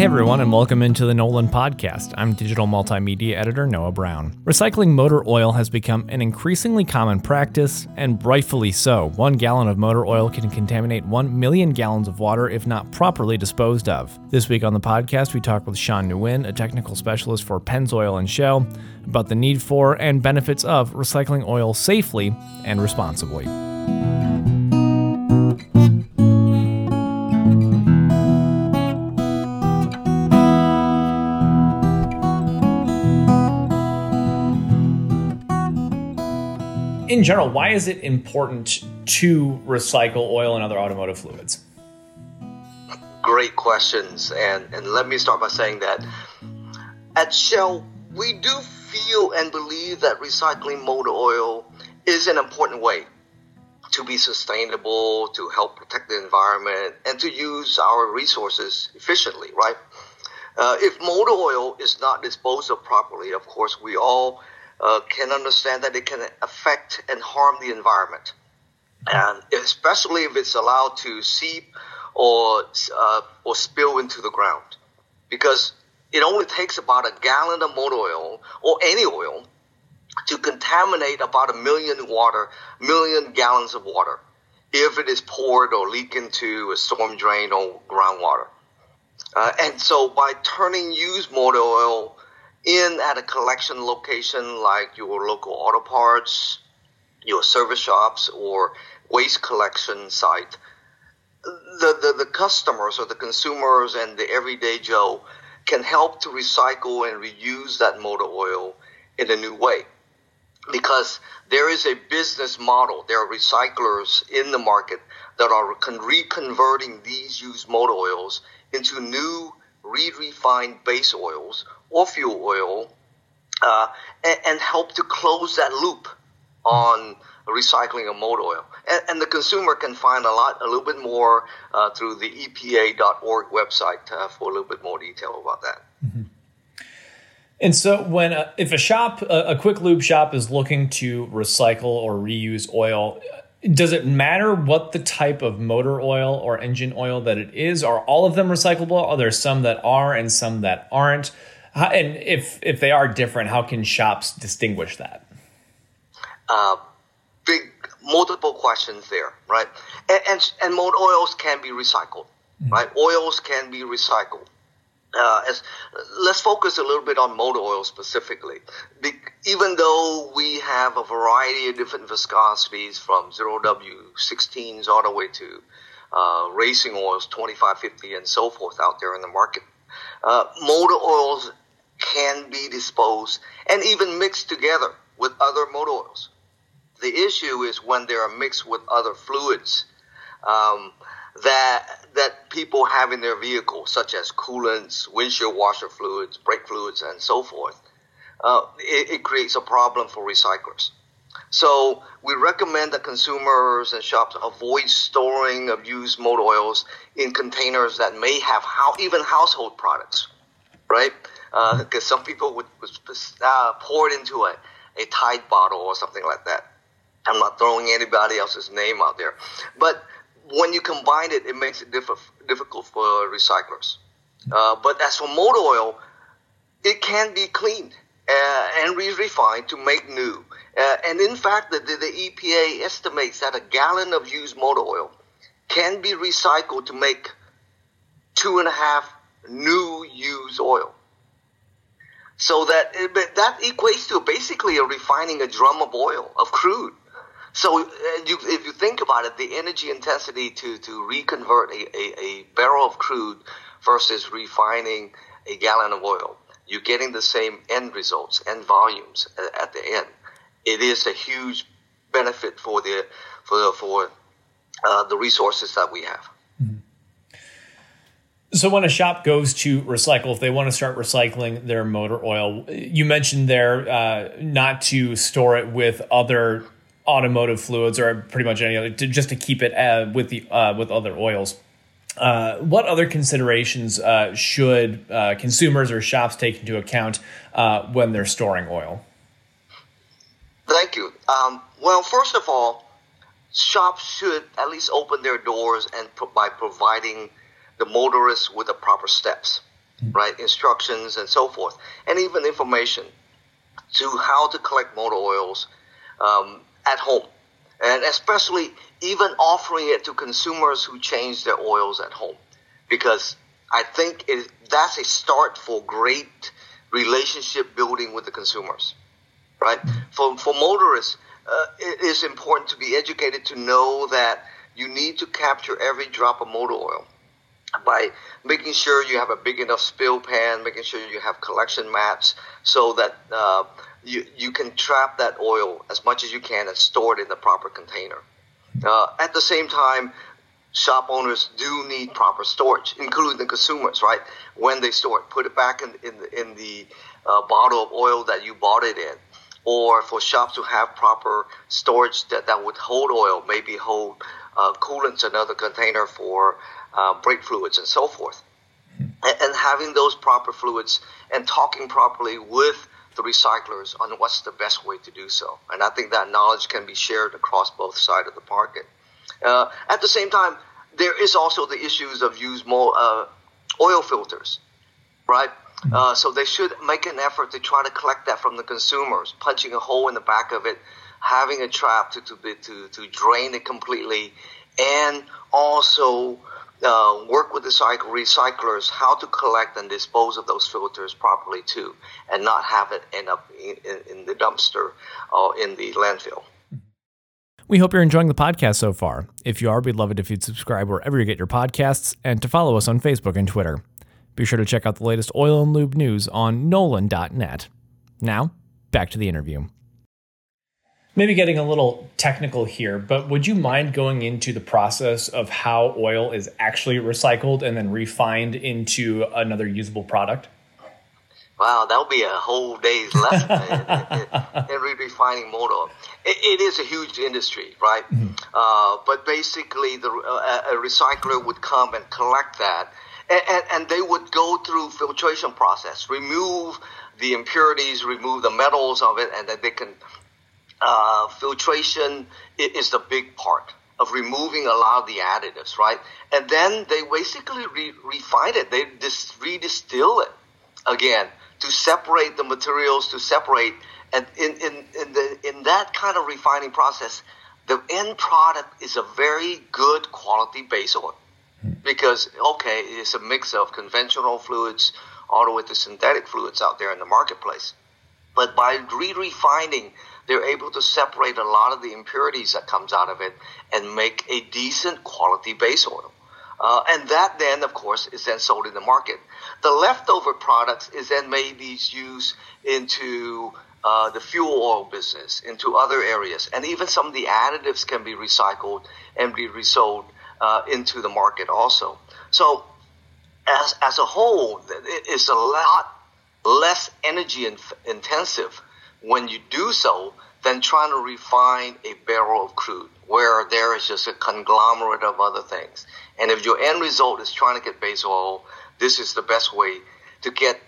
Hey everyone, and welcome into the Nolan Podcast. I'm digital multimedia editor Noah Brown. Recycling motor oil has become an increasingly common practice, and rightfully so. One gallon of motor oil can contaminate 1 million gallons of water if not properly disposed of. This week on the podcast, we talk with Sean Nguyen, a technical specialist for Pennzoil and Shell, about the need for and benefits of recycling oil safely and responsibly. In general, why is it important to recycle oil and other automotive fluids? Great questions. And, and let me start by saying that at Shell, we do feel and believe that recycling motor oil is an important way to be sustainable, to help protect the environment, and to use our resources efficiently, right? Uh, if motor oil is not disposed of properly, of course, we all uh, can understand that it can affect and harm the environment. And especially if it's allowed to seep or, uh, or spill into the ground. Because it only takes about a gallon of motor oil or any oil to contaminate about a million water, million gallons of water if it is poured or leak into a storm drain or groundwater. Uh, and so by turning used motor oil in at a collection location like your local auto parts, your service shops, or waste collection site, the, the, the customers or the consumers and the everyday Joe can help to recycle and reuse that motor oil in a new way. Because there is a business model, there are recyclers in the market that are reconverting these used motor oils into new re-refined base oils or fuel oil uh, and, and, help to close that loop on recycling of motor oil. And, and, the consumer can find a lot, a little bit more uh, through the EPA.org website uh, for a little bit more detail about that. Mm-hmm. And so, when if a shop, a, a quick lube shop, is looking to recycle or reuse oil, does it matter what the type of motor oil or engine oil that it is? Are all of them recyclable? Are there some that are and some that aren't? How, and if if they are different, how can shops distinguish that? Uh, big multiple questions there, right? And and, and motor oils can be recycled, mm-hmm. right? Oils can be recycled uh, as, let's focus a little bit on motor oil specifically. Be, even though we have a variety of different viscosities from 0W16s all the way to uh, racing oils, 25, 50, and so forth out there in the market, uh, motor oils can be disposed and even mixed together with other motor oils. The issue is when they are mixed with other fluids. Um, that that people have in their vehicles, such as coolants, windshield washer fluids, brake fluids, and so forth, uh, it, it, creates a problem for recyclers. So we recommend that consumers and shops avoid storing of used motor oils in containers that may have how, even household products, right? Because uh, some people would, would uh, pour it into a, a Tide bottle or something like that. I'm not throwing anybody else's name out there, but when you combine it, it makes it diff- difficult for recyclers. Uh, but as for motor oil, it can be cleaned uh, and re- refined to make new. Uh, and in fact, the, the, EPA estimates that a gallon of used motor oil can be recycled to make two and a half new used oil. So that that equates to basically a refining a drum of oil of crude. So uh, you, if you think about it, the energy intensity to, to reconvert a, a, a, barrel of crude versus refining a gallon of oil, you're getting the same end results and volumes at, at the end. It is a huge benefit for the for the, for uh, the resources that we have. Mm-hmm. So when a shop goes to recycle, if they want to start recycling their motor oil, you mentioned there uh, not to store it with other automotive fluids or pretty much any other, to, just to keep it uh, with the uh, with other oils. Uh, what other considerations uh, should uh, consumers or shops take into account uh, when they're storing oil? Thank you. Um, well, first of all, shops should at least open their doors and pro- by providing the motorists with the proper steps. mm-hmm. right? Instructions and so forth, and even information to how to collect motor oils um, at home, and especially even offering it to consumers who change their oils at home, because I think it, that's a start for great relationship building with the consumers, right? For for motorists, uh, it is important to be educated to know that you need to capture every drop of motor oil by making sure you have a big enough spill pan, making sure you have collection mats so that uh, you, you can trap that oil as much as you can and store it in the proper container. Uh, at the same time, shop owners do need proper storage, including the consumers, right? When they store it, put it back in, in the, in the uh, bottle of oil that you bought it in. Or for shops to have proper storage that, that would hold oil, maybe hold uh, coolants, another container for uh, brake fluids, and so forth. And, and having those proper fluids and talking properly with the recyclers on what's the best way to do so. And I think that knowledge can be shared across both sides of the market. Uh, at the same time, there is also the issues of used more uh, oil filters, right? Mm-hmm. Uh, so they should make an effort to try to collect that from the consumers, punching a hole in the back of it, having a trap to to to, to drain it completely, and also uh, work with the cycle recyclers how to collect and dispose of those filters properly too, and not have it end up in, in, in the dumpster or in the landfill. We hope you're enjoying the podcast so far. If you are, we'd love it if you'd subscribe wherever you get your podcasts and to follow us on Facebook and Twitter. Be sure to check out the latest oil and lube news on Nolan.net. Now, back to the interview. Maybe getting a little technical here, but would you mind going into the process of how oil is actually recycled and then refined into another usable product? Wow, that would be a whole day's lesson in, in, in, refining motor. It, it is a huge industry, right? Mm-hmm. Uh, but basically, the, uh, a recycler would come and collect that, and, and, they would go through filtration process, remove the impurities, remove the metals of it, and then they can uh, filtration is the big part of removing a lot of the additives, right? And then they basically re- refine it. They dis- redistill it again to separate the materials, to separate, and in, in, in, the, in that kind of refining process, the end product is a very good quality base oil. Because, okay, it's a mix of conventional fluids all the way to synthetic fluids out there in the marketplace. But by re-refining they're able to separate a lot of the impurities that comes out of it and make a decent quality base oil. Uh, and that then, of course, is then sold in the market. The leftover products is then maybe used into uh, the fuel oil business, into other areas, and even some of the additives can be recycled and be resold uh, into the market also. So, as as a whole, it is a lot less energy intensive when you do so than trying to refine a barrel of crude where there is just a conglomerate of other things. And if your end result is trying to get base oil, this is the best way to get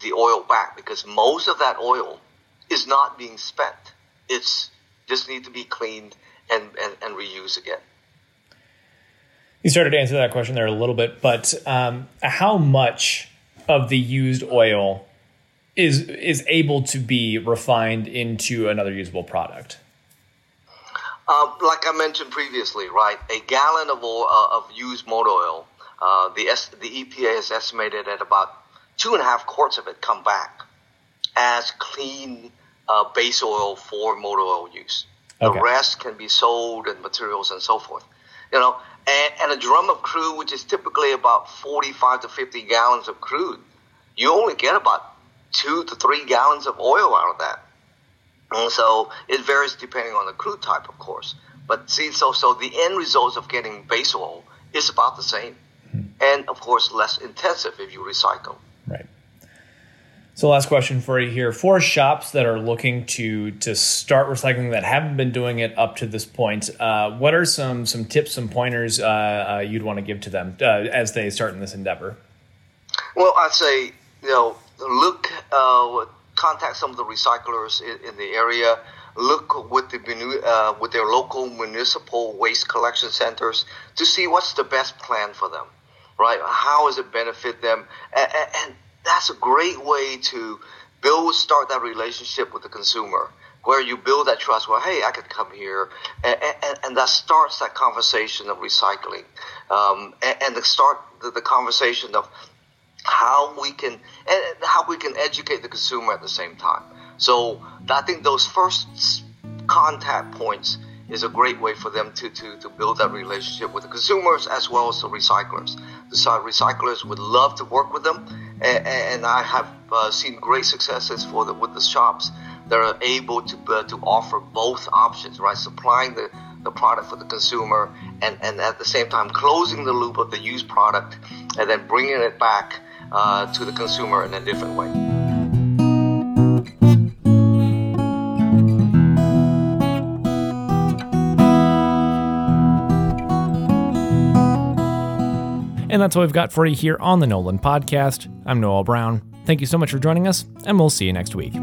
the oil back because most of that oil is not being spent. It's just need to be cleaned and, and, and reused again. You started to answer that question there a little bit, but um, how much of the used oil is is able to be refined into another usable product? Uh, like I mentioned previously, right? A gallon of oil, uh, of used motor oil, uh, the S, the EPA has estimated at about two and a half quarts of it come back as clean uh, base oil for motor oil use. The rest can be sold and materials and so forth. You know, and, and a drum of crude, which is typically about 45 to 50 gallons of crude, you only get about two to three gallons of oil out of that. And so it varies depending on the crude type, of course. But see, so so the end result of getting base oil is about the same, mm-hmm. and of course less intensive if you recycle. So, last question for you here: for shops that are looking to to start recycling that haven't been doing it up to this point, uh, what are some some tips, some pointers uh, uh, you'd want to give to them uh, as they start in this endeavor? Well, I'd say you know look, uh, contact some of the recyclers in, in the area. Look with the uh, with their local municipal waste collection centers to see what's the best plan for them. right? How does it benefit them? And, and that's a great way to build, start that relationship with the consumer where you build that trust. Well, hey, I could come here, and, and, and that starts that conversation of recycling, um, and, and start the, the, conversation of how we can how we can educate the consumer at the same time. So I think those first contact points is a great way for them to, to, to build that relationship with the consumers as well as the recyclers. The recyclers would love to work with them, and, and I have uh, seen great successes for the, with the shops that are able to uh, to offer both options, right? Supplying the, the product for the consumer, and, and at the same time closing the loop of the used product, and then bringing it back uh, to the consumer in a different way. And that's what we've got for you here on the Nolan Podcast. I'm Noel Brown. Thank you so much for joining us, and we'll see you next week.